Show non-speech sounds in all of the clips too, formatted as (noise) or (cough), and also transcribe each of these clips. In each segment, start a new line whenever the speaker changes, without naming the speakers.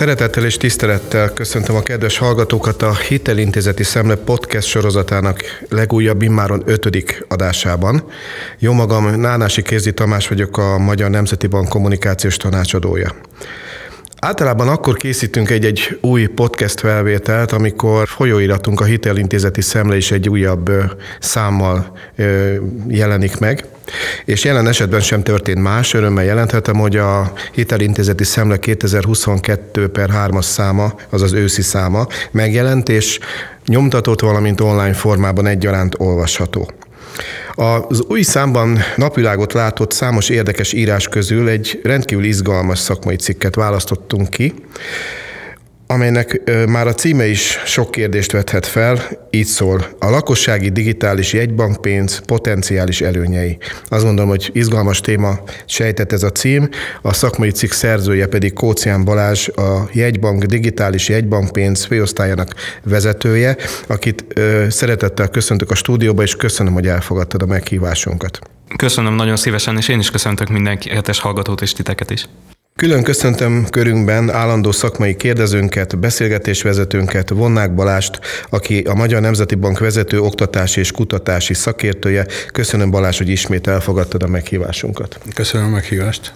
Szeretettel és tisztelettel köszöntöm a kedves hallgatókat a Hitelintézeti Szemle podcast sorozatának legújabb immáron ötödik adásában. Jó magam, Nánási Kézi Tamás vagyok, a Magyar Nemzeti Bank kommunikációs tanácsadója. Általában akkor készítünk egy-egy új podcast felvételt, amikor folyóiratunk a Hitelintézeti Szemle is egy újabb számmal jelenik meg. És jelen esetben sem történt más. Örömmel jelenthetem, hogy a Hitelintézeti Szemle 2022 per 3-as száma, azaz őszi száma megjelent, és nyomtatott, valamint online formában egyaránt olvasható. Az új számban napvilágot látott számos érdekes írás közül egy rendkívül izgalmas szakmai cikket választottunk ki, amelynek már a címe is sok kérdést vethet fel, így szól. A lakossági digitális jegybankpénz potenciális előnyei. Azt gondolom, hogy izgalmas téma sejtett ez a cím, a szakmai cikk szerzője pedig Kócián Balázs, a jegybank digitális jegybankpénz főosztályának vezetője, akit ö, szeretettel köszöntök a stúdióba, és köszönöm, hogy elfogadtad a meghívásunkat.
Köszönöm nagyon szívesen, és én is köszöntök mindenki, hallgatót és titeket is.
Külön köszöntöm körünkben állandó szakmai kérdezőnket, beszélgetésvezetőnket, Vonnák Balást, aki a Magyar Nemzeti Bank vezető oktatási és kutatási szakértője. Köszönöm Balázs, hogy ismét elfogadtad a meghívásunkat.
Köszönöm a meghívást.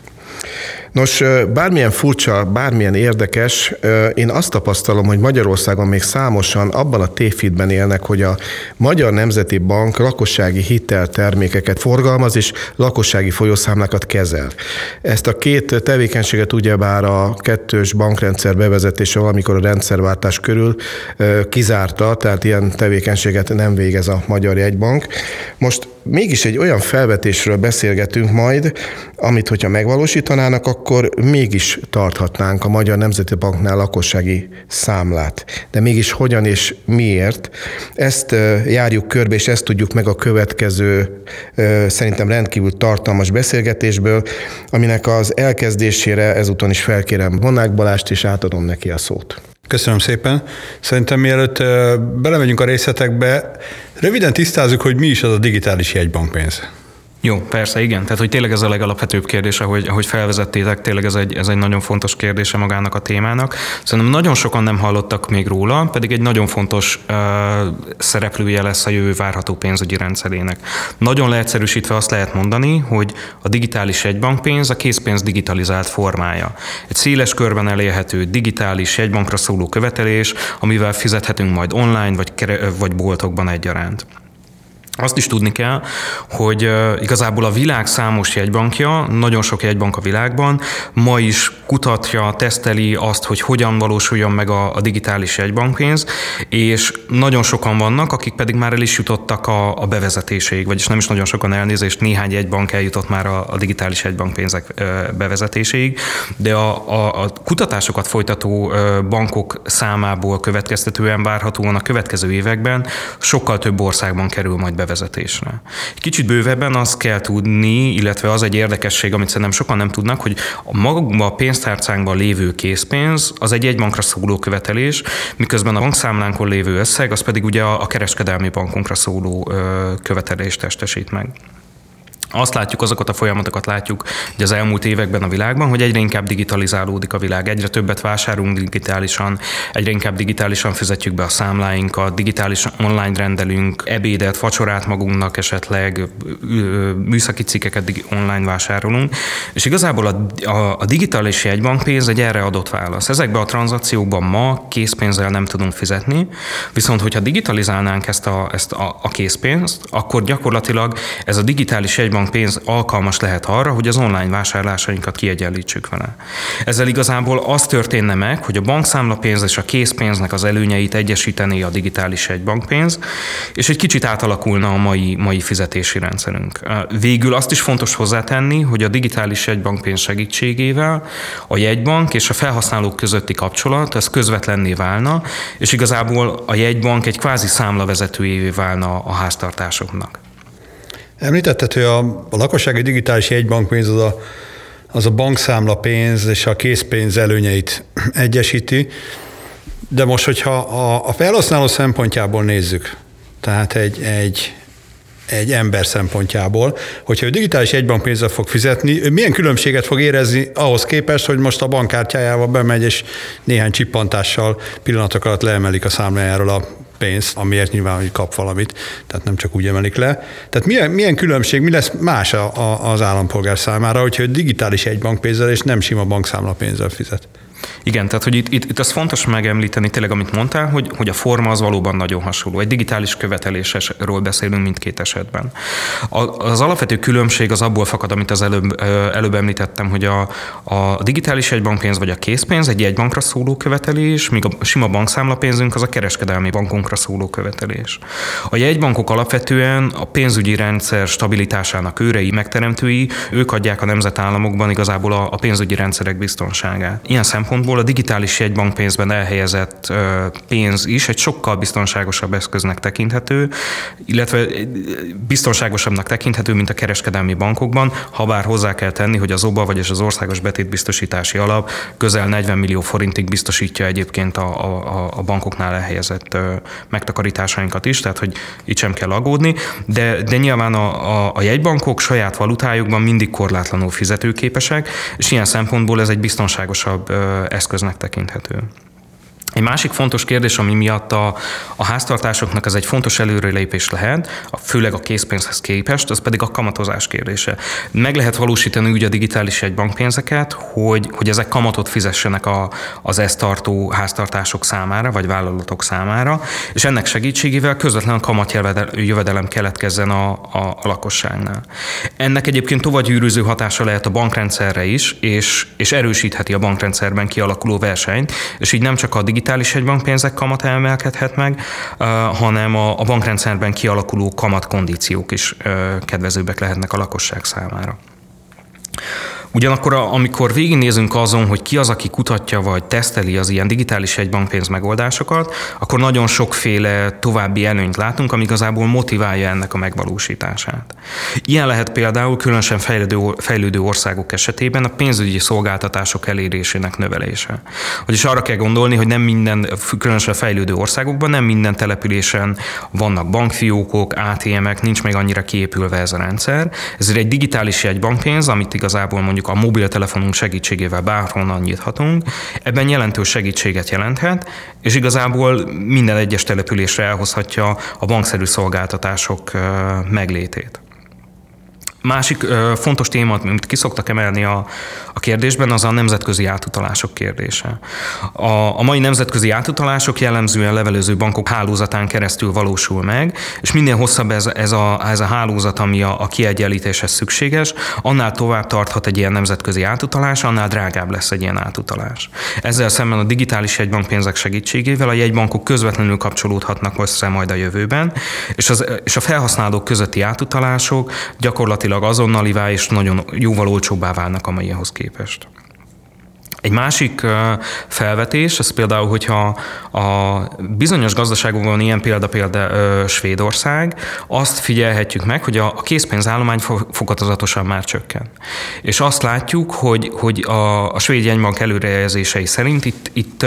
Nos, bármilyen furcsa, bármilyen érdekes, én azt tapasztalom, hogy Magyarországon még számosan abban a tévhitben élnek, hogy a Magyar Nemzeti Bank lakossági hiteltermékeket forgalmaz és lakossági folyószámlákat kezel. Ezt a két tevékenységet ugyebár a kettős bankrendszer bevezetése valamikor a rendszerváltás körül kizárta, tehát ilyen tevékenységet nem végez a Magyar Jegybank. Most mégis egy olyan felvetésről beszélgetünk majd, amit hogyha megvalósítanának, akkor mégis tarthatnánk a Magyar Nemzeti Banknál lakossági számlát. De mégis hogyan és miért? Ezt járjuk körbe, és ezt tudjuk meg a következő szerintem rendkívül tartalmas beszélgetésből, aminek az elkezdésére ezúton is felkérem Vonák Balást, és átadom neki a szót.
Köszönöm szépen. Szerintem mielőtt belemegyünk a részletekbe, röviden tisztázzuk, hogy mi is az a digitális jegybankpénz.
Jó, persze, igen. Tehát, hogy tényleg ez a legalapvetőbb kérdés, ahogy, ahogy felvezettétek, tényleg ez egy, ez egy nagyon fontos kérdése magának a témának. Szerintem nagyon sokan nem hallottak még róla, pedig egy nagyon fontos uh, szereplője lesz a jövő várható pénzügyi rendszerének. Nagyon leegyszerűsítve azt lehet mondani, hogy a digitális egybankpénz a készpénz digitalizált formája. Egy széles körben elérhető digitális egybankra szóló követelés, amivel fizethetünk majd online vagy, vagy boltokban egyaránt. Azt is tudni kell, hogy igazából a világ számos jegybankja, nagyon sok jegybank a világban, ma is kutatja, teszteli azt, hogy hogyan valósuljon meg a, a digitális jegybankpénz, és nagyon sokan vannak, akik pedig már el is jutottak a, a bevezetéséig, vagyis nem is nagyon sokan elnézést, néhány jegybank eljutott már a, a digitális jegybankpénzek bevezetéséig, de a, a, a kutatásokat folytató bankok számából következtetően várhatóan a következő években sokkal több országban kerül majd bevezetésre. Kicsit bővebben azt kell tudni, illetve az egy érdekesség, amit szerintem sokan nem tudnak, hogy a maga a pénztárcánkban lévő készpénz az egy egybankra szóló követelés, miközben a bankszámlánkon lévő összeg az pedig ugye a kereskedelmi bankunkra szóló követelést testesít meg. Azt látjuk, azokat a folyamatokat látjuk hogy az elmúlt években a világban, hogy egyre inkább digitalizálódik a világ, egyre többet vásárolunk digitálisan, egyre inkább digitálisan fizetjük be a számláinkat, digitális online rendelünk, ebédet, vacsorát magunknak esetleg, műszaki cikkeket online vásárolunk, és igazából a, a, a digitális jegybankpénz egy erre adott válasz. Ezekben a tranzakciókban ma készpénzzel nem tudunk fizetni, viszont hogyha digitalizálnánk ezt a, ezt a, a készpénzt, akkor gyakorlatilag ez a digitális jegybank pénz alkalmas lehet arra, hogy az online vásárlásainkat kiegyenlítsük vele. Ezzel igazából az történne meg, hogy a bankszámlapénz és a készpénznek az előnyeit egyesítené a digitális egybankpénz, és egy kicsit átalakulna a mai, mai fizetési rendszerünk. Végül azt is fontos hozzátenni, hogy a digitális egybankpénz segítségével a jegybank és a felhasználók közötti kapcsolat ez közvetlenné válna, és igazából a jegybank egy kvázi számlavezetőjévé válna a háztartásoknak.
Említetted, hogy a, a lakossági digitális jegybankpénz az a, az a bankszámla pénz és a készpénz előnyeit (clears throat) egyesíti, de most, hogyha a, a felhasználó szempontjából nézzük, tehát egy, egy egy ember szempontjából, hogyha ő digitális egybankpénzzel fog fizetni, ő milyen különbséget fog érezni ahhoz képest, hogy most a bankkártyájával bemegy, és néhány csippantással pillanatok alatt leemelik a számlájáról a pénzt, amiért nyilván, hogy kap valamit, tehát nem csak úgy emelik le. Tehát milyen, milyen különbség, mi lesz más a, a, az állampolgár számára, hogyha digitális egybankpénzzel és nem sima bankszámla pénzzel fizet?
Igen, tehát hogy itt, itt, itt az fontos megemlíteni tényleg, amit mondtál, hogy, hogy a forma az valóban nagyon hasonló. Egy digitális követelésről beszélünk mindkét esetben. A, az alapvető különbség az abból fakad, amit az előbb, előbb említettem, hogy a, a digitális egybankpénz vagy a készpénz egy egybankra szóló követelés, míg a sima bankszámlapénzünk az a kereskedelmi bankunkra szóló követelés. A jegybankok alapvetően a pénzügyi rendszer stabilitásának őrei, megteremtői, ők adják a nemzetállamokban igazából a, a pénzügyi rendszerek biztonságát. Ilyen szempontból szempontból a digitális jegybankpénzben elhelyezett pénz is egy sokkal biztonságosabb eszköznek tekinthető, illetve biztonságosabbnak tekinthető, mint a kereskedelmi bankokban, ha bár hozzá kell tenni, hogy az OBA, vagyis az Országos Betétbiztosítási Alap közel 40 millió forintig biztosítja egyébként a, a, a bankoknál elhelyezett megtakarításainkat is, tehát hogy itt sem kell aggódni, de, de nyilván a, a, a jegybankok saját valutájukban mindig korlátlanul fizetőképesek, és ilyen szempontból ez egy biztonságosabb eszköznek tekinthető. Egy másik fontos kérdés, ami miatt a, a háztartásoknak ez egy fontos előrelépés lehet, főleg a készpénzhez képest, az pedig a kamatozás kérdése. Meg lehet valósítani úgy a digitális egybankpénzeket, hogy, hogy ezek kamatot fizessenek a, az ezt tartó háztartások számára, vagy vállalatok számára, és ennek segítségével közvetlen kamatjövedelem keletkezzen a, a, a lakosságnál. Ennek egyébként tovagyűrűző hatása lehet a bankrendszerre is, és, és erősítheti a bankrendszerben kialakuló versenyt, és így nem csak a digitális digitális egybankpénzek kamata emelkedhet meg, hanem a, bankrendszerben kialakuló kamatkondíciók is kedvezőbbek lehetnek a lakosság számára. Ugyanakkor, amikor végignézünk azon, hogy ki az, aki kutatja vagy teszteli az ilyen digitális egybankpénz megoldásokat, akkor nagyon sokféle további előnyt látunk, ami igazából motiválja ennek a megvalósítását. Ilyen lehet például különösen fejlődő, fejlődő országok esetében a pénzügyi szolgáltatások elérésének növelése. Vagyis arra kell gondolni, hogy nem minden, különösen fejlődő országokban nem minden településen vannak bankfiókok, ATM-ek, nincs még annyira kiépülve ez a rendszer. Ezért egy digitális egybankpénz, amit igazából mondjuk mondjuk a mobiltelefonunk segítségével bárhonnan nyithatunk, ebben jelentős segítséget jelenthet, és igazából minden egyes településre elhozhatja a bankszerű szolgáltatások meglétét. Másik ö, fontos téma, amit ki szoktak emelni a, a kérdésben, az a nemzetközi átutalások kérdése. A, a mai nemzetközi átutalások jellemzően levelező bankok hálózatán keresztül valósul meg, és minél hosszabb ez, ez, a, ez a hálózat, ami a, a kiegyenlítéshez szükséges, annál tovább tarthat egy ilyen nemzetközi átutalás, annál drágább lesz egy ilyen átutalás. Ezzel szemben a digitális jegybankpénzek segítségével a jegybankok közvetlenül kapcsolódhatnak össze majd a jövőben, és, az, és a felhasználók közötti átutalások gyakorlatilag gyakorlatilag azonnalivá és nagyon jóval olcsóbbá válnak a maihoz képest. Egy másik felvetés, az például, hogyha a bizonyos gazdaságokban ilyen példa például Svédország, azt figyelhetjük meg, hogy a készpénzállomány fokozatosan már csökken. És azt látjuk, hogy, hogy a, a svéd jegybank előrejelzései szerint itt, itt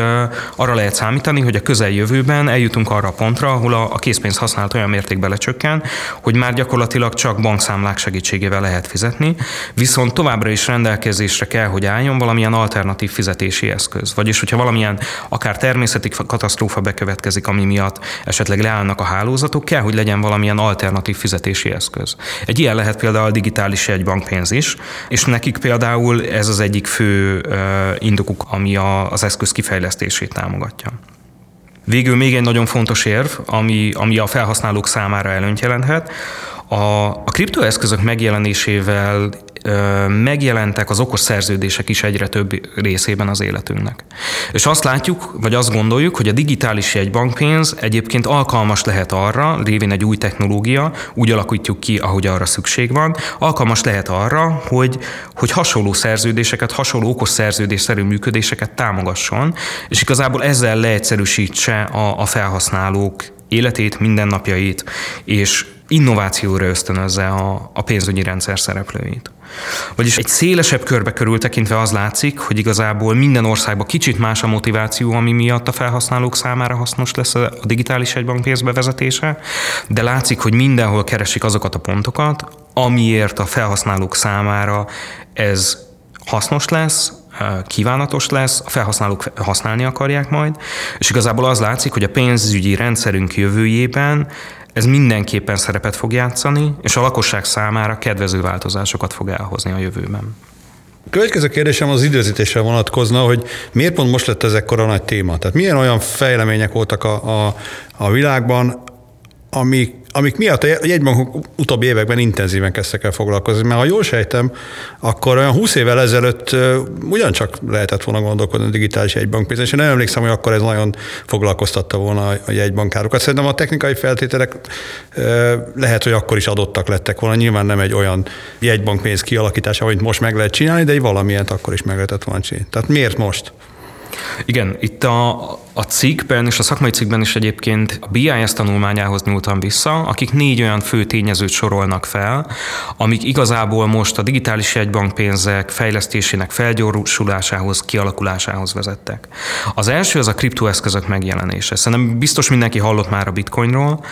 arra lehet számítani, hogy a közeljövőben eljutunk arra a pontra, ahol a készpénz használat olyan mértékben lecsökken, hogy már gyakorlatilag csak bankszámlák segítségével lehet fizetni, viszont továbbra is rendelkezésre kell, hogy álljon valamilyen alternatív alternatív fizetési eszköz. Vagyis, hogyha valamilyen akár természeti katasztrófa bekövetkezik, ami miatt esetleg leállnak a hálózatok, kell, hogy legyen valamilyen alternatív fizetési eszköz. Egy ilyen lehet például a digitális jegybankpénz is, és nekik például ez az egyik fő indokuk, ami az eszköz kifejlesztését támogatja. Végül még egy nagyon fontos érv, ami, ami a felhasználók számára előnyt jelenthet, a, a kriptoeszközök megjelenésével megjelentek az okos szerződések is egyre több részében az életünknek. És azt látjuk, vagy azt gondoljuk, hogy a digitális jegybankpénz egyébként alkalmas lehet arra, révén egy új technológia, úgy alakítjuk ki, ahogy arra szükség van, alkalmas lehet arra, hogy, hogy hasonló szerződéseket, hasonló okos szerződésszerű működéseket támogasson, és igazából ezzel leegyszerűsítse a, a felhasználók életét, mindennapjait, és innovációra ösztönözze a, a pénzügyi rendszer szereplőit. Vagyis egy szélesebb körbe körül tekintve az látszik, hogy igazából minden országban kicsit más a motiváció, ami miatt a felhasználók számára hasznos lesz a digitális egybankpénz bevezetése, de látszik, hogy mindenhol keresik azokat a pontokat, amiért a felhasználók számára ez hasznos lesz, kívánatos lesz, a felhasználók használni akarják majd, és igazából az látszik, hogy a pénzügyi rendszerünk jövőjében ez mindenképpen szerepet fog játszani, és a lakosság számára kedvező változásokat fog elhozni a jövőben.
Következő kérdésem az időzítésre vonatkozna, hogy miért pont most lett ez ekkora nagy téma? Tehát milyen olyan fejlemények voltak a, a, a világban, amik amik miatt a jegybankok utóbbi években intenzíven kezdtek el foglalkozni. Mert ha jól sejtem, akkor olyan 20 évvel ezelőtt ugyancsak lehetett volna gondolkodni a digitális jegybankpénzen, és én nem emlékszem, hogy akkor ez nagyon foglalkoztatta volna a jegybankárokat. Szerintem a technikai feltételek lehet, hogy akkor is adottak lettek volna. Nyilván nem egy olyan jegybankpénz kialakítása, amit most meg lehet csinálni, de egy valamilyet akkor is meg lehetett volna csinálni. Tehát miért most?
Igen, itt a, a cikkben és a szakmai cikkben is egyébként a BIS tanulmányához nyúltam vissza, akik négy olyan fő tényezőt sorolnak fel, amik igazából most a digitális jegybankpénzek fejlesztésének felgyorsulásához, kialakulásához vezettek. Az első az a kriptoeszközök megjelenése. Szerintem biztos mindenki hallott már a bitcoinról.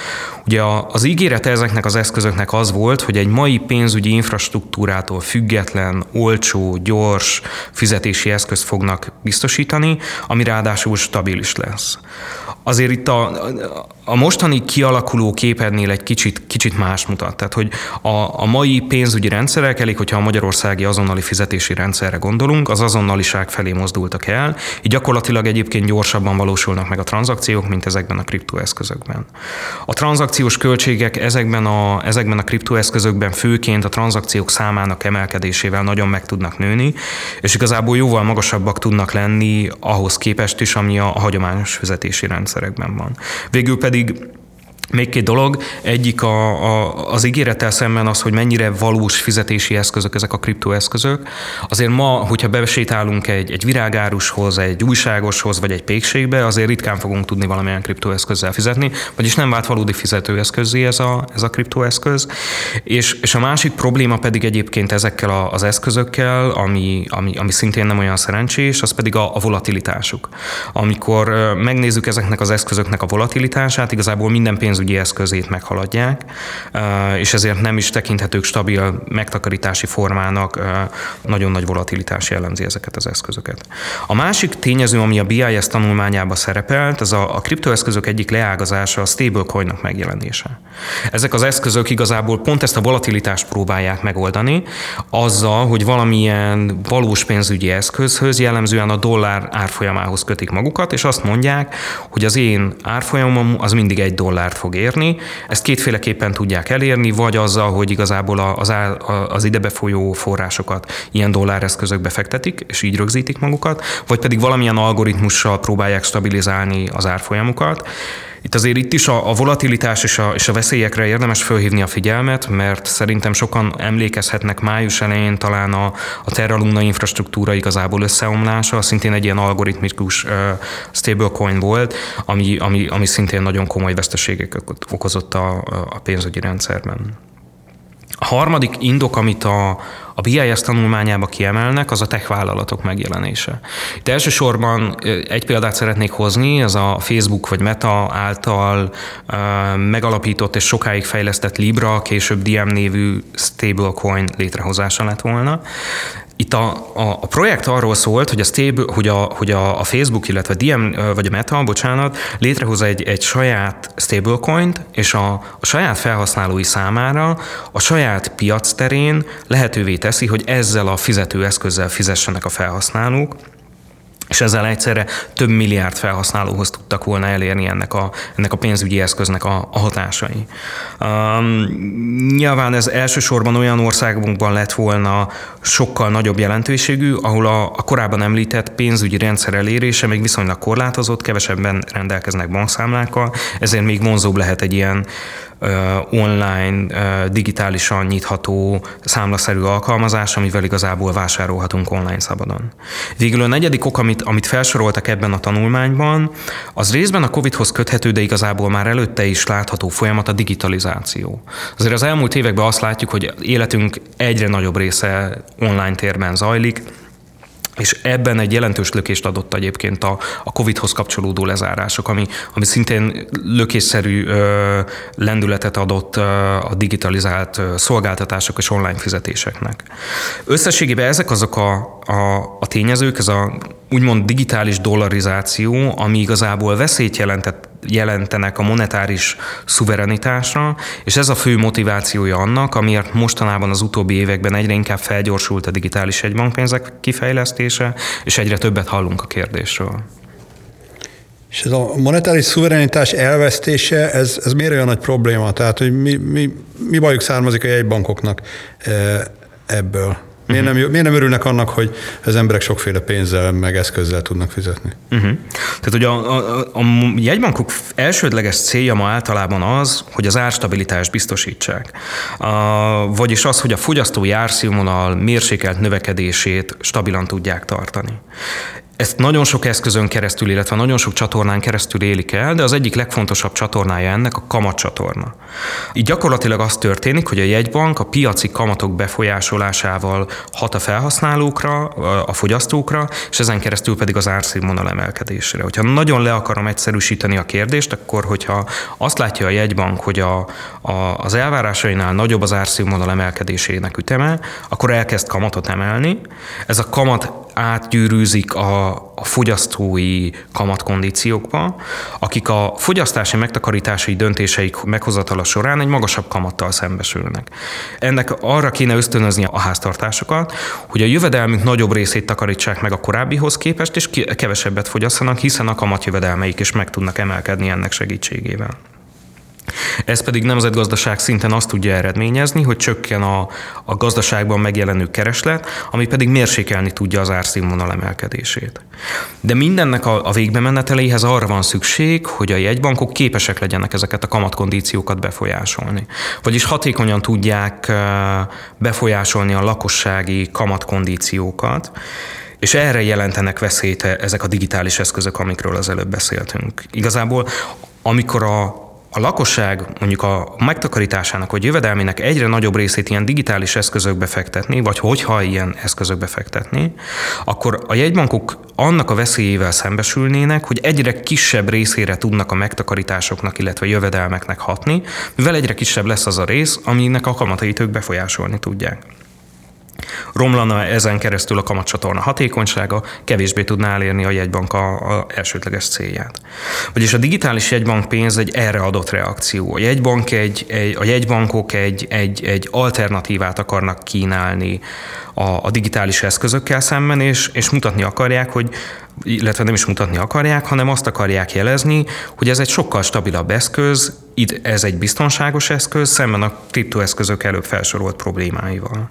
Ugye az ígérete ezeknek az eszközöknek az volt, hogy egy mai pénzügyi infrastruktúrától független, olcsó, gyors fizetési eszközt fognak biztosítani, ami ráadásul stabilis lesz. Azért itt a, a mostani kialakuló képednél egy kicsit, kicsit más mutat. Tehát, hogy a, a mai pénzügyi rendszerek, elég, hogyha a magyarországi azonnali fizetési rendszerre gondolunk, az azonnaliság felé mozdultak el, így gyakorlatilag egyébként gyorsabban valósulnak meg a tranzakciók, mint ezekben a kriptoeszközökben. A tranzakciós költségek ezekben a, ezekben a kriptoeszközökben főként a tranzakciók számának emelkedésével nagyon meg tudnak nőni, és igazából jóval magasabbak tudnak lenni ahhoz képest is, ami a hagyományos fizetési rendszerekben van. Végül pedig pedig még két dolog. Egyik a, a, az ígérettel szemben az, hogy mennyire valós fizetési eszközök ezek a kriptoeszközök. Azért ma, hogyha besétálunk egy, egy virágárushoz, egy újságoshoz, vagy egy pékségbe, azért ritkán fogunk tudni valamilyen kriptoeszközzel fizetni, vagyis nem vált valódi fizetőeszközé ez a, ez a kriptoeszköz. És, és a másik probléma pedig egyébként ezekkel a, az eszközökkel, ami, ami, ami szintén nem olyan szerencsés, az pedig a, a volatilitásuk. Amikor megnézzük ezeknek az eszközöknek a volatilitását, igazából minden pénz pénzügyi eszközét meghaladják, és ezért nem is tekinthetők stabil megtakarítási formának, nagyon nagy volatilitás jellemzi ezeket az eszközöket. A másik tényező, ami a BIS tanulmányában szerepelt, az a, a kriptoeszközök egyik leágazása a stablecoinok megjelenése. Ezek az eszközök igazából pont ezt a volatilitást próbálják megoldani, azzal, hogy valamilyen valós pénzügyi eszközhöz, jellemzően a dollár árfolyamához kötik magukat, és azt mondják, hogy az én árfolyamom az mindig egy dollárt érni. Ezt kétféleképpen tudják elérni, vagy azzal, hogy igazából az, az idebefolyó forrásokat ilyen dolláreszközökbe fektetik, és így rögzítik magukat, vagy pedig valamilyen algoritmussal próbálják stabilizálni az árfolyamukat. Itt azért itt is a, a volatilitás és a, és a veszélyekre érdemes fölhívni a figyelmet, mert szerintem sokan emlékezhetnek május elején talán a, a Terra Luna infrastruktúra igazából összeomlása, szintén egy ilyen algoritmikus uh, stablecoin volt, ami, ami, ami szintén nagyon komoly veszteségeket okozott a, a pénzügyi rendszerben. A harmadik indok, amit a, a BIS tanulmányába kiemelnek, az a tech vállalatok megjelenése. Itt elsősorban egy példát szeretnék hozni, ez a Facebook vagy Meta által uh, megalapított és sokáig fejlesztett Libra, később Diem névű stablecoin létrehozása lett volna. Itt a, a, a projekt arról szólt, hogy a, stable, hogy a, hogy a, a Facebook, illetve DM, vagy a Meta, bocsánat, létrehoz egy, egy saját stablecoint, és a, a saját felhasználói számára a saját piac terén lehetővé teszi, hogy ezzel a fizetőeszközzel fizessenek a felhasználók, és ezzel egyszerre több milliárd felhasználóhoz tudtak volna elérni ennek a, ennek a pénzügyi eszköznek a, a hatásai. Um, nyilván ez elsősorban olyan országunkban lett volna sokkal nagyobb jelentőségű, ahol a, a korábban említett pénzügyi rendszer elérése még viszonylag korlátozott, kevesebben rendelkeznek bankszámlákkal, ezért még vonzóbb lehet egy ilyen online, digitálisan nyitható, számlaszerű alkalmazás, amivel igazából vásárolhatunk online szabadon. Végül a negyedik ok, amit, amit felsoroltak ebben a tanulmányban, az részben a COVID-hoz köthető, de igazából már előtte is látható folyamat a digitalizáció. Azért az elmúlt években azt látjuk, hogy életünk egyre nagyobb része online térben zajlik, és ebben egy jelentős lökést adott egyébként a, a COVID-hoz kapcsolódó lezárások, ami, ami szintén lökésszerű ö, lendületet adott ö, a digitalizált ö, szolgáltatások és online fizetéseknek. Összességében ezek azok a, a, a tényezők, ez a úgymond digitális dollarizáció, ami igazából veszélyt jelentett jelentenek a monetáris szuverenitásra, és ez a fő motivációja annak, amiért mostanában az utóbbi években egyre inkább felgyorsult a digitális egybankpénzek kifejlesztése, és egyre többet hallunk a kérdésről.
És ez a monetáris szuverenitás elvesztése, ez, ez miért olyan nagy probléma? Tehát, hogy mi, mi, mi bajuk származik a jegybankoknak eh, ebből? Miért nem, miért nem örülnek annak, hogy az emberek sokféle pénzzel, meg eszközzel tudnak fizetni? Uh-huh.
Tehát ugye a, a, a jegybankok elsődleges célja ma általában az, hogy az árstabilitást biztosítsák. A, vagyis az, hogy a fogyasztói árszínvonal mérsékelt növekedését stabilan tudják tartani. Ezt nagyon sok eszközön keresztül, illetve nagyon sok csatornán keresztül élik el, de az egyik legfontosabb csatornája ennek a kamatcsatorna. Így gyakorlatilag az történik, hogy a jegybank a piaci kamatok befolyásolásával hat a felhasználókra, a fogyasztókra, és ezen keresztül pedig az árszínvonal emelkedésére. Hogyha nagyon le akarom egyszerűsíteni a kérdést, akkor hogyha azt látja a jegybank, hogy a, a, az elvárásainál nagyobb az árszínvonal emelkedésének üteme, akkor elkezd kamatot emelni. Ez a kamat átgyűrűzik a, a fogyasztói kamatkondíciókba, akik a fogyasztási megtakarítási döntéseik meghozatala során egy magasabb kamattal szembesülnek. Ennek arra kéne ösztönözni a háztartásokat, hogy a jövedelmük nagyobb részét takarítsák meg a korábbihoz képest, és kevesebbet fogyasszanak, hiszen a kamatjövedelmeik is meg tudnak emelkedni ennek segítségével. Ez pedig nemzetgazdaság szinten azt tudja eredményezni, hogy csökken a, a gazdaságban megjelenő kereslet, ami pedig mérsékelni tudja az árszínvonal emelkedését. De mindennek a, a végbemeneteléhez arra van szükség, hogy a jegybankok képesek legyenek ezeket a kamatkondíciókat befolyásolni. Vagyis hatékonyan tudják befolyásolni a lakossági kamatkondíciókat, és erre jelentenek veszélyt ezek a digitális eszközök, amikről az előbb beszéltünk. Igazából, amikor a a lakosság mondjuk a megtakarításának vagy jövedelmének egyre nagyobb részét ilyen digitális eszközökbe fektetni, vagy hogyha ilyen eszközökbe fektetni, akkor a jegybankok annak a veszélyével szembesülnének, hogy egyre kisebb részére tudnak a megtakarításoknak, illetve jövedelmeknek hatni, mivel egyre kisebb lesz az a rész, aminek a kamatait ők befolyásolni tudják. Romlana ezen keresztül a kamatcsatorna hatékonysága, kevésbé tudná elérni a jegybank a, a elsődleges célját. Vagyis a digitális jegybank pénz egy erre adott reakció. A, jegybank egy, egy, a jegybankok egy, egy, egy alternatívát akarnak kínálni a, a digitális eszközökkel szemben, és, és mutatni akarják, hogy illetve nem is mutatni akarják, hanem azt akarják jelezni, hogy ez egy sokkal stabilabb eszköz, itt ez egy biztonságos eszköz, szemben a kriptoeszközök előbb felsorolt problémáival.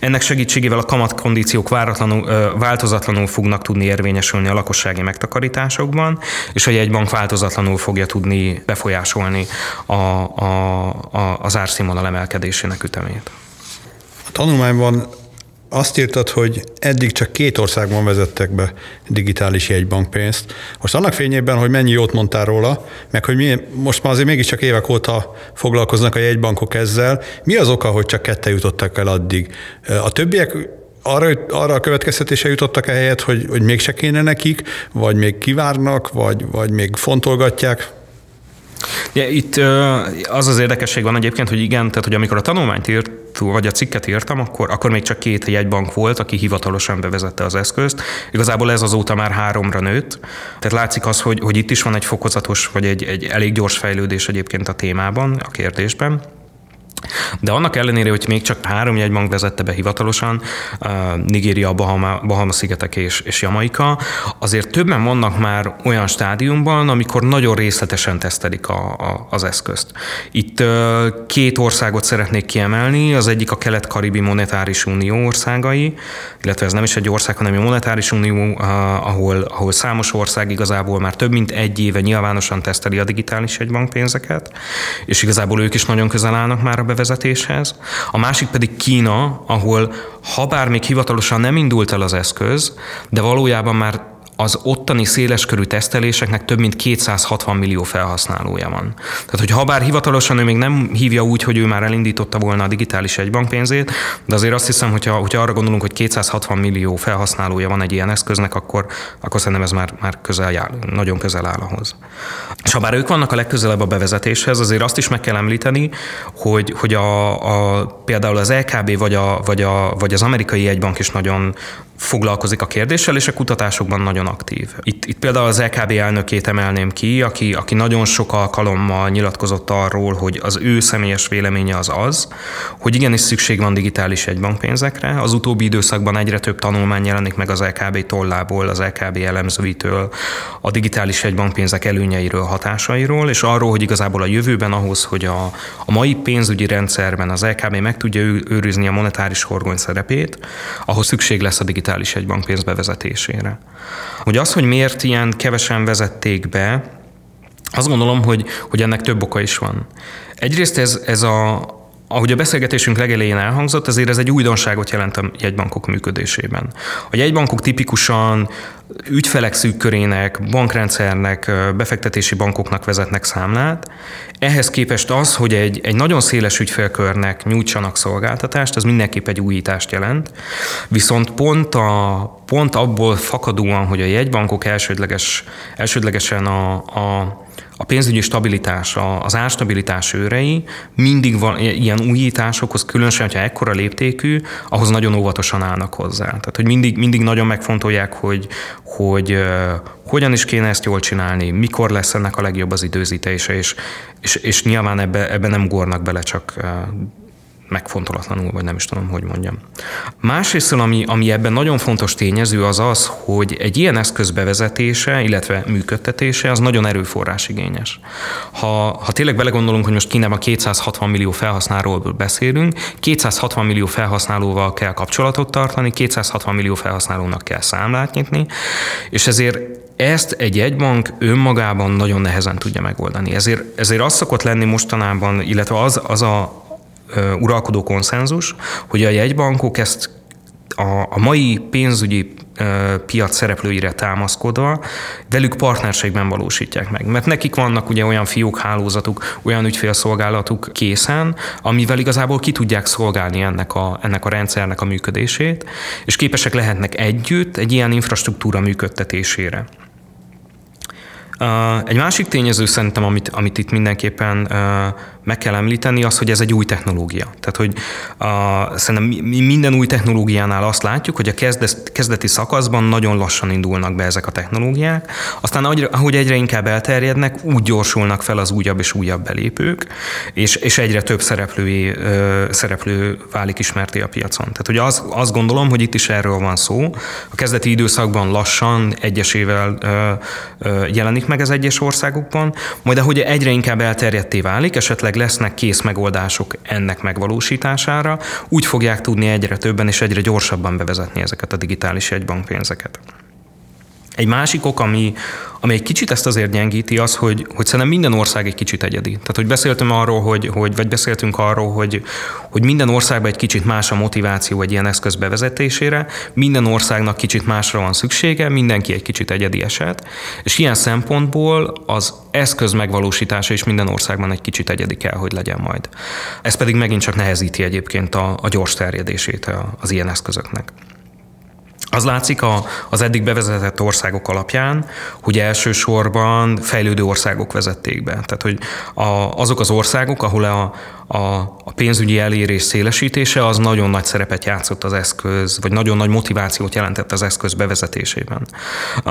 Ennek segítségével a kamatkondíciók váratlanul, változatlanul fognak tudni érvényesülni a lakossági megtakarításokban, és a jegybank változatlanul fogja tudni befolyásolni a, a, a, az árszínvonal emelkedésének ütemét.
A tanulmányban azt írtad, hogy eddig csak két országban vezettek be digitális jegybankpénzt. Most annak fényében, hogy mennyi jót mondtál róla, meg hogy mi, most már azért mégiscsak évek óta foglalkoznak a jegybankok ezzel, mi az oka, hogy csak kette jutottak el addig? A többiek arra, arra a következtetése jutottak ehelyett, hogy, hogy mégse kéne nekik, vagy még kivárnak, vagy, vagy még fontolgatják?
Ja, itt az az érdekesség van egyébként, hogy igen, tehát hogy amikor a tanulmányt írt, vagy a cikket írtam, akkor, akkor még csak két jegybank volt, aki hivatalosan bevezette az eszközt. Igazából ez azóta már háromra nőtt. Tehát látszik az, hogy, hogy itt is van egy fokozatos, vagy egy, egy elég gyors fejlődés egyébként a témában, a kérdésben. De annak ellenére, hogy még csak három jegybank vezette be hivatalosan, Nigéria, Bahama, Bahama szigetek és, és Jamaika, azért többen vannak már olyan stádiumban, amikor nagyon részletesen tesztelik a, a, az eszközt. Itt két országot szeretnék kiemelni, az egyik a Kelet-Karibi Monetáris Unió országai, illetve ez nem is egy ország, hanem egy monetáris unió, ahol, ahol számos ország igazából már több mint egy éve nyilvánosan teszteli a digitális egybankpénzeket, és igazából ők is nagyon közel állnak már a bevezetéshez. A másik pedig Kína, ahol ha bár még hivatalosan nem indult el az eszköz, de valójában már az ottani széleskörű teszteléseknek több mint 260 millió felhasználója van. Tehát, hogy ha bár hivatalosan ő még nem hívja úgy, hogy ő már elindította volna a digitális egybankpénzét, de azért azt hiszem, hogyha, hogyha arra gondolunk, hogy 260 millió felhasználója van egy ilyen eszköznek, akkor, akkor szerintem ez már, már közel jár, nagyon közel áll ahhoz. És ha bár ők vannak a legközelebb a bevezetéshez, azért azt is meg kell említeni, hogy, hogy a, a, például az LKB vagy, a, vagy, a, vagy az amerikai egybank is nagyon foglalkozik a kérdéssel, és a kutatásokban nagyon aktív. Itt, itt például az LKB elnökét emelném ki, aki, aki nagyon sok alkalommal nyilatkozott arról, hogy az ő személyes véleménye az az, hogy igenis szükség van digitális egybankpénzekre. Az utóbbi időszakban egyre több tanulmány jelenik meg az LKB tollából, az LKB elemzőitől, a digitális egybankpénzek előnyeiről, hatásairól, és arról, hogy igazából a jövőben ahhoz, hogy a, a mai pénzügyi rendszerben az LKB meg tudja őrizni a monetáris horgony szerepét, ahhoz szükség lesz a digitális digitális egybankpénz bevezetésére. Hogy az, hogy miért ilyen kevesen vezették be, azt gondolom, hogy, hogy ennek több oka is van. Egyrészt ez, ez a, ahogy a beszélgetésünk legelején elhangzott, azért ez egy újdonságot jelent a jegybankok működésében. A jegybankok tipikusan ügyfelek szűk körének, bankrendszernek, befektetési bankoknak vezetnek számlát. Ehhez képest az, hogy egy, egy nagyon széles ügyfélkörnek nyújtsanak szolgáltatást, az mindenképp egy újítást jelent. Viszont pont, a, pont abból fakadóan, hogy a jegybankok elsődleges, elsődlegesen a, a a pénzügyi stabilitás, az árstabilitás őrei mindig van ilyen újításokhoz, különösen, ha ekkora léptékű, ahhoz nagyon óvatosan állnak hozzá. Tehát, hogy mindig, mindig nagyon megfontolják, hogy, hogy hogyan is kéne ezt jól csinálni, mikor lesz ennek a legjobb az időzítése, és, és, és nyilván ebbe, ebbe nem gornak bele csak megfontolatlanul, vagy nem is tudom, hogy mondjam. Másrészt, ami, ami ebben nagyon fontos tényező, az az, hogy egy ilyen eszköz bevezetése, illetve működtetése, az nagyon erőforrásigényes. Ha, ha tényleg belegondolunk, hogy most Kínában 260 millió felhasználóról beszélünk, 260 millió felhasználóval kell kapcsolatot tartani, 260 millió felhasználónak kell számlát nyitni, és ezért ezt egy egybank önmagában nagyon nehezen tudja megoldani. Ezért, ezért az szokott lenni mostanában, illetve az, az a uralkodó konszenzus, hogy a jegybankok ezt a, a mai pénzügyi piac szereplőire támaszkodva velük partnerségben valósítják meg. Mert nekik vannak ugye olyan fiók hálózatuk, olyan ügyfélszolgálatuk készen, amivel igazából ki tudják szolgálni ennek a, ennek a rendszernek a működését, és képesek lehetnek együtt egy ilyen infrastruktúra működtetésére. Egy másik tényező szerintem, amit, amit itt mindenképpen meg kell említeni, az, hogy ez egy új technológia. Tehát, hogy a, szerintem mi minden új technológiánál azt látjuk, hogy a kezdet, kezdeti szakaszban nagyon lassan indulnak be ezek a technológiák, aztán ahogy egyre inkább elterjednek, úgy gyorsulnak fel az újabb és újabb belépők, és, és egyre több szereplői, szereplő válik ismerté a piacon. Tehát, hogy az, azt gondolom, hogy itt is erről van szó. A kezdeti időszakban lassan, egyesével jelenik meg ez egyes országokban, majd ahogy egyre inkább elterjedté válik, esetleg esetleg lesznek kész megoldások ennek megvalósítására, úgy fogják tudni egyre többen és egyre gyorsabban bevezetni ezeket a digitális jegybankpénzeket. Egy másik ok, ami, ami egy kicsit ezt azért gyengíti, az, hogy, hogy szerintem minden ország egy kicsit egyedi. Tehát, hogy beszéltem arról, hogy, hogy vagy beszéltünk arról, hogy, hogy minden országban egy kicsit más a motiváció egy ilyen eszköz bevezetésére, minden országnak kicsit másra van szüksége, mindenki egy kicsit egyedi eset, és ilyen szempontból az eszköz megvalósítása is minden országban egy kicsit egyedi kell, hogy legyen majd. Ez pedig megint csak nehezíti egyébként a, a gyors terjedését az ilyen eszközöknek. Az látszik a, az eddig bevezetett országok alapján, hogy elsősorban fejlődő országok vezették be. Tehát, hogy a, azok az országok, ahol a, a, a pénzügyi elérés szélesítése az nagyon nagy szerepet játszott az eszköz, vagy nagyon nagy motivációt jelentett az eszköz bevezetésében. A,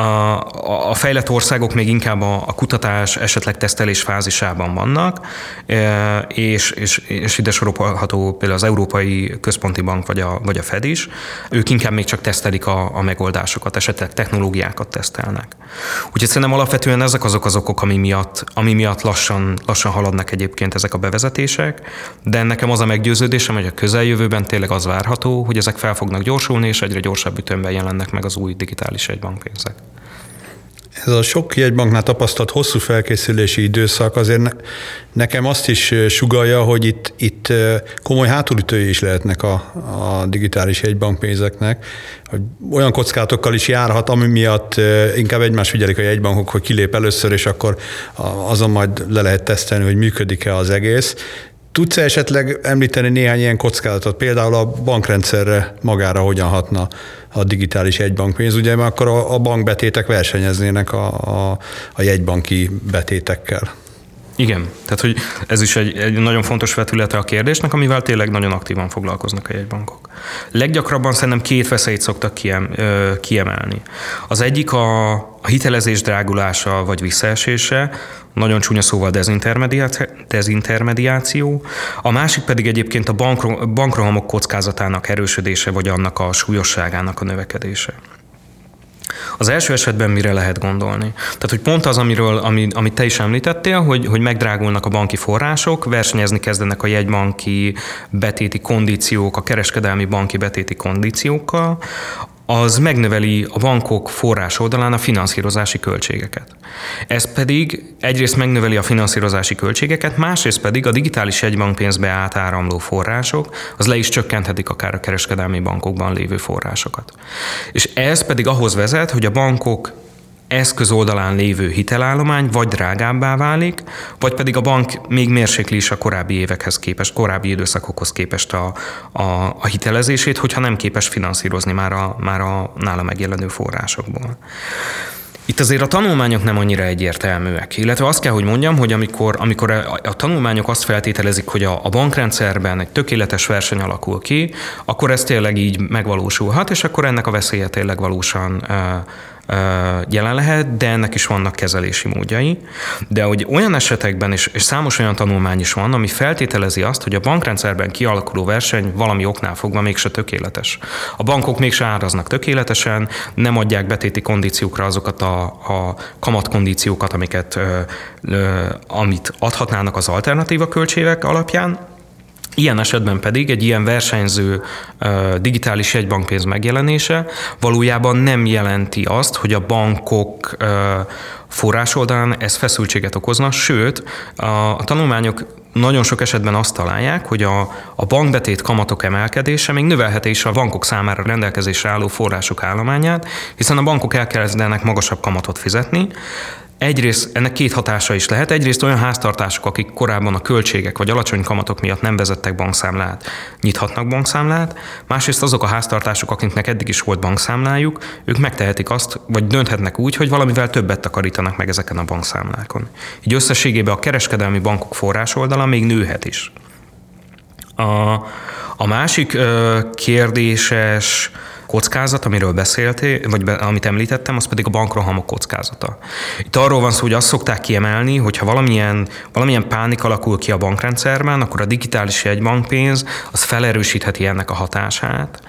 a fejlett országok még inkább a, a kutatás, esetleg tesztelés fázisában vannak, e, és, és, és ide sorolható például az Európai Központi Bank vagy a, vagy a Fed is. Ők inkább még csak tesztelik a, a megoldásokat, esetleg technológiákat tesztelnek. Úgyhogy szerintem alapvetően ezek azok az okok, ami miatt, ami miatt lassan, lassan haladnak egyébként ezek a bevezetések, de nekem az a meggyőződésem, hogy a közeljövőben tényleg az várható, hogy ezek fel fognak gyorsulni, és egyre gyorsabb ütemben jelennek meg az új digitális egybankpénzek.
Ez a sok jegybanknál tapasztalt hosszú felkészülési időszak azért ne, nekem azt is sugalja, hogy itt, itt komoly hátulütői is lehetnek a, a digitális jegybankpénzeknek, hogy olyan kockátokkal is járhat, ami miatt inkább egymás figyelik a jegybankok, hogy kilép először, és akkor azon majd le lehet tesztelni, hogy működik-e az egész. Tudsz esetleg említeni néhány ilyen kockázatot, például a bankrendszerre magára hogyan hatna a digitális egybankpénz, ugye, mert akkor a bankbetétek versenyeznének a, a, a jegybanki betétekkel.
Igen, tehát hogy ez is egy, egy nagyon fontos vetülete a kérdésnek, amivel tényleg nagyon aktívan foglalkoznak a jegybankok. Leggyakrabban szerintem két veszélyt szoktak kiemelni. Az egyik a, a hitelezés drágulása vagy visszaesése, nagyon csúnya szóval dezintermediáció, a másik pedig egyébként a bankrohamok kockázatának erősödése vagy annak a súlyosságának a növekedése. Az első esetben mire lehet gondolni? Tehát, hogy pont az, amiről, ami, amit te is említettél, hogy, hogy megdrágulnak a banki források, versenyezni kezdenek a jegybanki betéti kondíciók, a kereskedelmi banki betéti kondíciókkal, az megnöveli a bankok forrás oldalán a finanszírozási költségeket. Ez pedig egyrészt megnöveli a finanszírozási költségeket, másrészt pedig a digitális egybankpénzbe átáramló források, az le is csökkenthetik akár a kereskedelmi bankokban lévő forrásokat. És ez pedig ahhoz vezet, hogy a bankok eszköz oldalán lévő hitelállomány vagy drágábbá válik, vagy pedig a bank még mérsékli is a korábbi évekhez képest, korábbi időszakokhoz képest a, a, a hitelezését, hogyha nem képes finanszírozni már a, már a nála megjelenő forrásokból. Itt azért a tanulmányok nem annyira egyértelműek. Illetve azt kell, hogy mondjam, hogy amikor, amikor a, a tanulmányok azt feltételezik, hogy a, a bankrendszerben egy tökéletes verseny alakul ki, akkor ez tényleg így megvalósulhat, és akkor ennek a veszélye tényleg valósan jelen lehet, de ennek is vannak kezelési módjai. De hogy olyan esetekben, és, és számos olyan tanulmány is van, ami feltételezi azt, hogy a bankrendszerben kialakuló verseny valami oknál fogva mégse tökéletes. A bankok mégse áraznak tökéletesen, nem adják betéti kondíciókra azokat a, a kamatkondíciókat, amiket, ö, ö, amit adhatnának az alternatíva költségek alapján, Ilyen esetben pedig egy ilyen versenyző digitális jegybankpénz megjelenése valójában nem jelenti azt, hogy a bankok forrásoldalán ez feszültséget okozna, sőt, a tanulmányok nagyon sok esetben azt találják, hogy a, a bankbetét kamatok emelkedése még növelheti is a bankok számára rendelkezésre álló források állományát, hiszen a bankok elkezdenek magasabb kamatot fizetni, Egyrészt ennek két hatása is lehet. Egyrészt olyan háztartások, akik korábban a költségek vagy alacsony kamatok miatt nem vezettek bankszámlát, nyithatnak bankszámlát. Másrészt azok a háztartások, akiknek eddig is volt bankszámlájuk, ők megtehetik azt, vagy dönthetnek úgy, hogy valamivel többet takarítanak meg ezeken a bankszámlákon. Így összességében a kereskedelmi bankok forrás oldala még nőhet is. A, a másik ö, kérdéses kockázat, amiről beszéltél, vagy be, amit említettem, az pedig a bankrohamok kockázata. Itt arról van szó, hogy azt szokták kiemelni, hogy ha valamilyen, valamilyen pánik alakul ki a bankrendszerben, akkor a digitális jegybankpénz az felerősítheti ennek a hatását,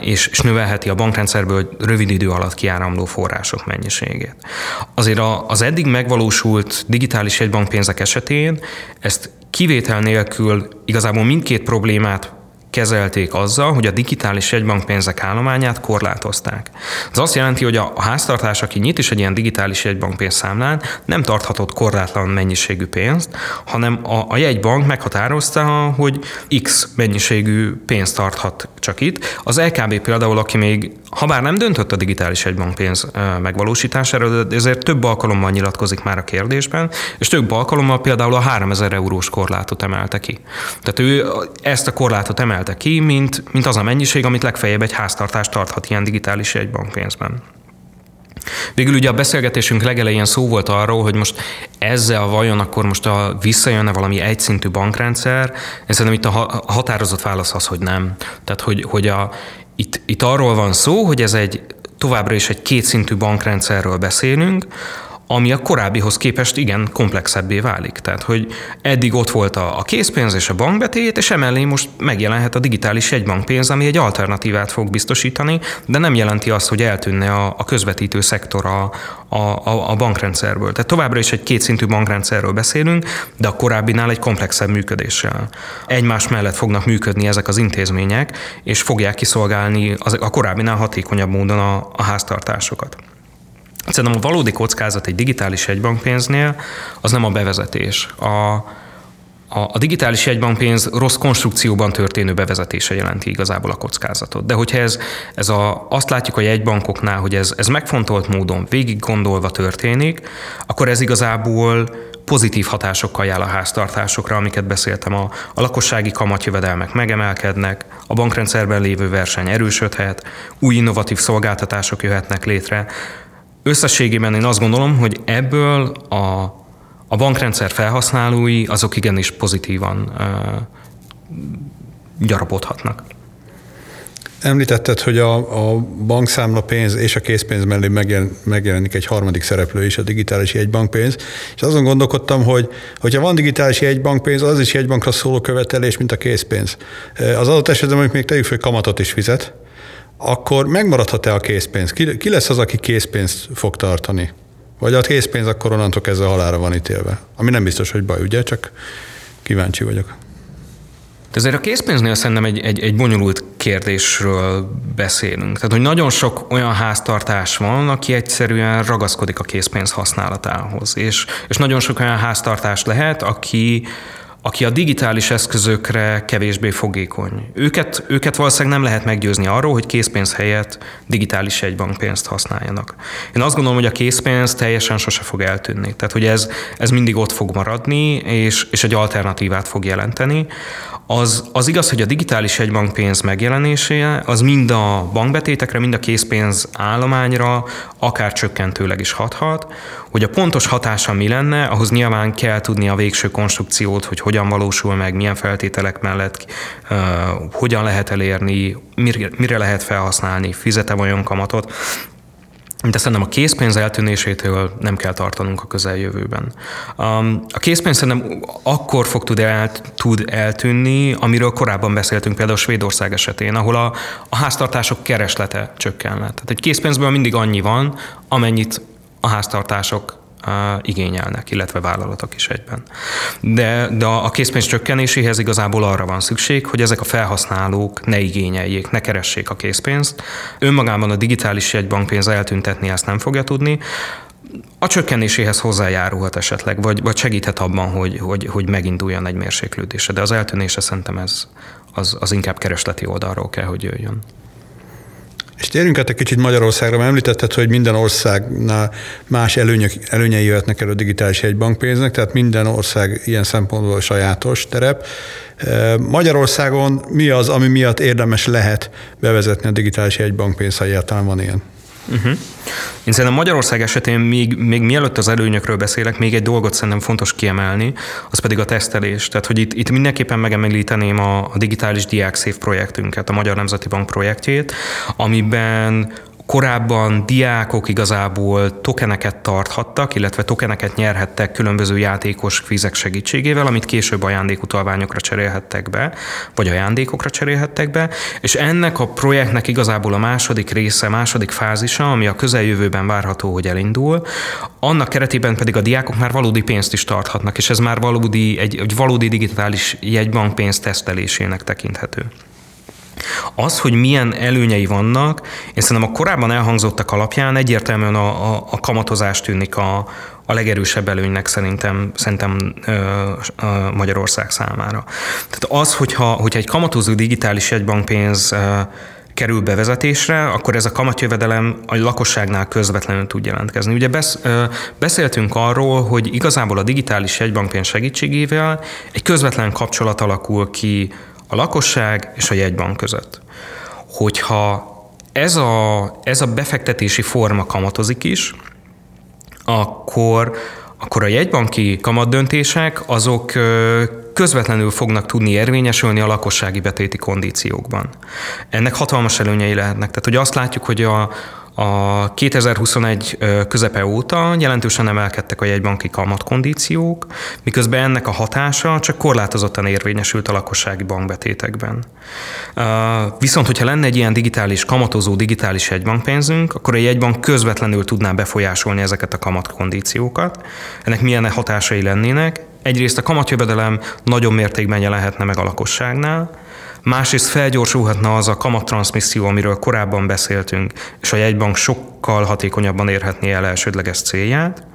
és, és növelheti a bankrendszerből rövid idő alatt kiáramló források mennyiségét. Azért az eddig megvalósult digitális jegybankpénzek esetén ezt kivétel nélkül igazából mindkét problémát kezelték azzal, hogy a digitális jegybankpénzek állományát korlátozták. Ez azt jelenti, hogy a háztartás, aki nyit is egy ilyen digitális jegybankpénzszámlán, nem tarthatott korlátlan mennyiségű pénzt, hanem a, a jegybank meghatározta, hogy X mennyiségű pénzt tarthat csak itt. Az LKB például, aki még, ha bár nem döntött a digitális jegybankpénz megvalósítására, de ezért több alkalommal nyilatkozik már a kérdésben, és több alkalommal például a 3000 eurós korlátot emelte ki. Tehát ő ezt a korlátot emelte emelte ki, mint, mint az a mennyiség, amit legfeljebb egy háztartás tarthat ilyen digitális jegybankpénzben. Végül ugye a beszélgetésünk legelején szó volt arról, hogy most ezzel vajon akkor most a, visszajönne valami egyszintű bankrendszer. Én szerintem itt a határozott válasz az, hogy nem. Tehát, hogy, hogy a, itt, itt arról van szó, hogy ez egy továbbra is egy kétszintű bankrendszerről beszélünk, ami a korábbihoz képest igen komplexebbé válik. Tehát, hogy eddig ott volt a, a készpénz és a bankbetét, és emellé most megjelenhet a digitális egybankpénz, ami egy alternatívát fog biztosítani, de nem jelenti azt, hogy eltűnne a, a közvetítő szektor a, a, a bankrendszerből. Tehát továbbra is egy kétszintű bankrendszerről beszélünk, de a korábbinál egy komplexebb működéssel. Egymás mellett fognak működni ezek az intézmények, és fogják kiszolgálni az, a korábbinál hatékonyabb módon a, a háztartásokat. Szerintem a valódi kockázat egy digitális egybankpénznél az nem a bevezetés. A, a, a digitális egybankpénz rossz konstrukcióban történő bevezetése jelenti igazából a kockázatot. De hogyha ez, ez a, azt látjuk a jegybankoknál, hogy ez, ez megfontolt módon, végig gondolva történik, akkor ez igazából pozitív hatásokkal jár a háztartásokra, amiket beszéltem. A, a lakossági kamatjövedelmek megemelkednek, a bankrendszerben lévő verseny erősödhet, új innovatív szolgáltatások jöhetnek létre, Összességében én azt gondolom, hogy ebből a, a bankrendszer felhasználói azok igenis pozitívan gyarapodhatnak.
Említetted, hogy a, a bankszámla pénz és a készpénz mellé megjelen, megjelenik egy harmadik szereplő is, a digitális jegybankpénz, és azon gondolkodtam, hogy hogyha van digitális jegybankpénz, az is jegybankra szóló követelés, mint a készpénz. Az adott esetben mondjuk még tegyük fel, kamatot is fizet, akkor megmaradhat-e a készpénz? Ki, ki lesz az, aki készpénzt fog tartani? Vagy a készpénz akkor onnantól kezdve halára van ítélve? Ami nem biztos, hogy baj, ugye? Csak kíváncsi vagyok.
Ezért a készpénznél szerintem egy, egy, egy bonyolult kérdésről beszélünk. Tehát, hogy nagyon sok olyan háztartás van, aki egyszerűen ragaszkodik a készpénz használatához. És, és nagyon sok olyan háztartás lehet, aki, aki a digitális eszközökre kevésbé fogékony. Őket, őket valószínűleg nem lehet meggyőzni arról, hogy készpénz helyett digitális egybankpénzt használjanak. Én azt gondolom, hogy a készpénz teljesen sose fog eltűnni. Tehát, hogy ez, ez mindig ott fog maradni, és, és egy alternatívát fog jelenteni. Az, az igaz, hogy a digitális egybankpénz megjelenése az mind a bankbetétekre, mind a készpénz állományra akár csökkentőleg is hathat. Hogy a pontos hatása mi lenne, ahhoz nyilván kell tudni a végső konstrukciót, hogy hogyan valósul meg, milyen feltételek mellett, uh, hogyan lehet elérni, mire, lehet felhasználni, fizete olyan kamatot de szerintem a készpénz eltűnésétől nem kell tartanunk a közeljövőben. A készpénz szerintem akkor fog tud, el, tud eltűnni, amiről korábban beszéltünk például Svédország esetén, ahol a, a háztartások kereslete csökken. Tehát egy készpénzből mindig annyi van, amennyit a háztartások igényelnek, illetve vállalatok is egyben. De, de a készpénz csökkenéséhez igazából arra van szükség, hogy ezek a felhasználók ne igényeljék, ne keressék a készpénzt. Önmagában a digitális jegybankpénz eltüntetni ezt nem fogja tudni, a csökkenéséhez hozzájárulhat esetleg, vagy, vagy segíthet abban, hogy, hogy, hogy meginduljon egy mérséklődése, de az eltűnése szerintem ez az, az inkább keresleti oldalról kell, hogy jöjjön.
És térjünk át egy kicsit Magyarországra, mert említetted, hogy minden országnál más előnyök, előnyei jöhetnek elő digitális egybankpénznek, tehát minden ország ilyen szempontból sajátos terep. Magyarországon mi az, ami miatt érdemes lehet bevezetni a digitális egybankpénzt, ha egyáltalán van ilyen? Uh-huh.
Én szerintem Magyarország esetén még, még mielőtt az előnyökről beszélek, még egy dolgot szerintem fontos kiemelni, az pedig a tesztelés. Tehát, hogy itt, itt mindenképpen megemlíteném a, a digitális diákszév projektünket, a Magyar Nemzeti Bank projektjét, amiben Korábban diákok igazából tokeneket tarthattak, illetve tokeneket nyerhettek különböző játékos kvízek segítségével, amit később ajándékutalványokra cserélhettek be, vagy ajándékokra cserélhettek be, és ennek a projektnek igazából a második része, második fázisa, ami a közeljövőben várható, hogy elindul, annak keretében pedig a diákok már valódi pénzt is tarthatnak, és ez már valódi, egy, egy valódi digitális jegybankpénz tesztelésének tekinthető. Az, hogy milyen előnyei vannak, én szerintem a korábban elhangzottak alapján egyértelműen a, a, a kamatozás tűnik a, a legerősebb előnynek szerintem, szerintem ö, ö, Magyarország számára. Tehát az, hogyha, hogyha egy kamatozó digitális egybankpénz ö, kerül bevezetésre, akkor ez a kamatjövedelem a lakosságnál közvetlenül tud jelentkezni. Ugye besz, beszéltünk arról, hogy igazából a digitális egybankpénz segítségével egy közvetlen kapcsolat alakul ki a lakosság és a jegybank között. Hogyha ez a, ez a befektetési forma kamatozik is, akkor, akkor a jegybanki kamatdöntések azok közvetlenül fognak tudni érvényesülni a lakossági betéti kondíciókban. Ennek hatalmas előnyei lehetnek. Tehát, hogy azt látjuk, hogy a, a 2021 közepe óta jelentősen emelkedtek a jegybanki kamatkondíciók, miközben ennek a hatása csak korlátozottan érvényesült a lakossági bankbetétekben. Viszont, hogyha lenne egy ilyen digitális, kamatozó digitális jegybankpénzünk, akkor a jegybank közvetlenül tudná befolyásolni ezeket a kamatkondíciókat. Ennek milyen hatásai lennének? Egyrészt a kamatjövedelem nagyon mértékben jelenhetne meg a lakosságnál, Másrészt felgyorsulhatna az a kamattranszmisszió, amiről korábban beszéltünk, és a jegybank sokkal hatékonyabban érhetné el elsődleges célját.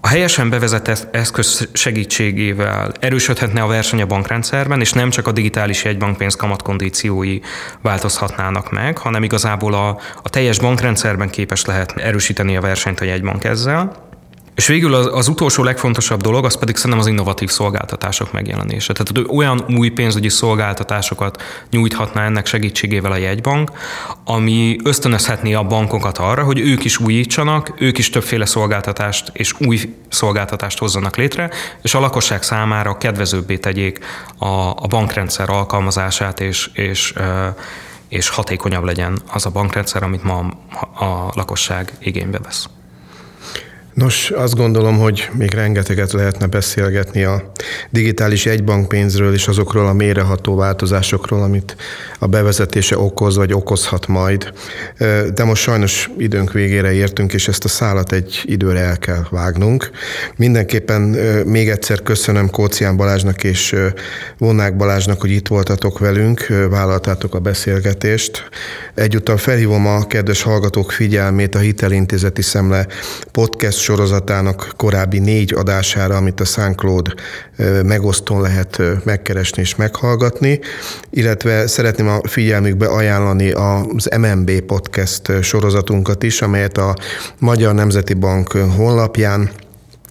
A helyesen bevezetett eszköz segítségével erősödhetne a verseny a bankrendszerben, és nem csak a digitális jegybankpénz kamatkondíciói változhatnának meg, hanem igazából a, a teljes bankrendszerben képes lehet erősíteni a versenyt a jegybank ezzel. És végül az, az utolsó legfontosabb dolog, az pedig szerintem az innovatív szolgáltatások megjelenése. Tehát olyan új pénzügyi szolgáltatásokat nyújthatná ennek segítségével a jegybank, ami ösztönözhetné a bankokat arra, hogy ők is újítsanak, ők is többféle szolgáltatást és új szolgáltatást hozzanak létre, és a lakosság számára kedvezőbbé tegyék a, a bankrendszer alkalmazását, és, és és hatékonyabb legyen az a bankrendszer, amit ma a lakosság igénybe vesz.
Nos, azt gondolom, hogy még rengeteget lehetne beszélgetni a digitális egybankpénzről és azokról a méreható változásokról, amit a bevezetése okoz vagy okozhat majd. De most sajnos időnk végére értünk, és ezt a szálat egy időre el kell vágnunk. Mindenképpen még egyszer köszönöm Kócián Balázsnak és Vonnák Balázsnak, hogy itt voltatok velünk, vállaltátok a beszélgetést. Egyúttal felhívom a kedves hallgatók figyelmét a Hitelintézeti Szemle podcast sorozatának korábbi négy adására, amit a SoundCloud megosztón lehet megkeresni és meghallgatni, illetve szeretném a figyelmükbe ajánlani az MNB podcast sorozatunkat is, amelyet a Magyar Nemzeti Bank honlapján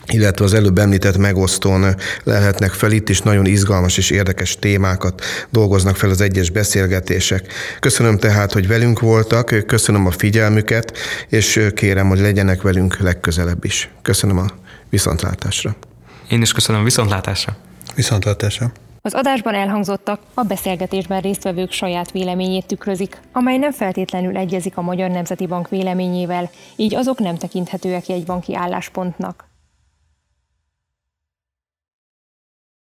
illetve az előbb említett megosztón lehetnek fel itt is nagyon izgalmas és érdekes témákat dolgoznak fel az egyes beszélgetések. Köszönöm tehát, hogy velünk voltak, köszönöm a figyelmüket, és kérem, hogy legyenek velünk legközelebb is. Köszönöm a viszontlátásra.
Én is köszönöm a viszontlátásra.
Viszontlátásra.
Az adásban elhangzottak a beszélgetésben résztvevők saját véleményét tükrözik, amely nem feltétlenül egyezik a Magyar Nemzeti Bank véleményével, így azok nem tekinthetőek jegybanki álláspontnak.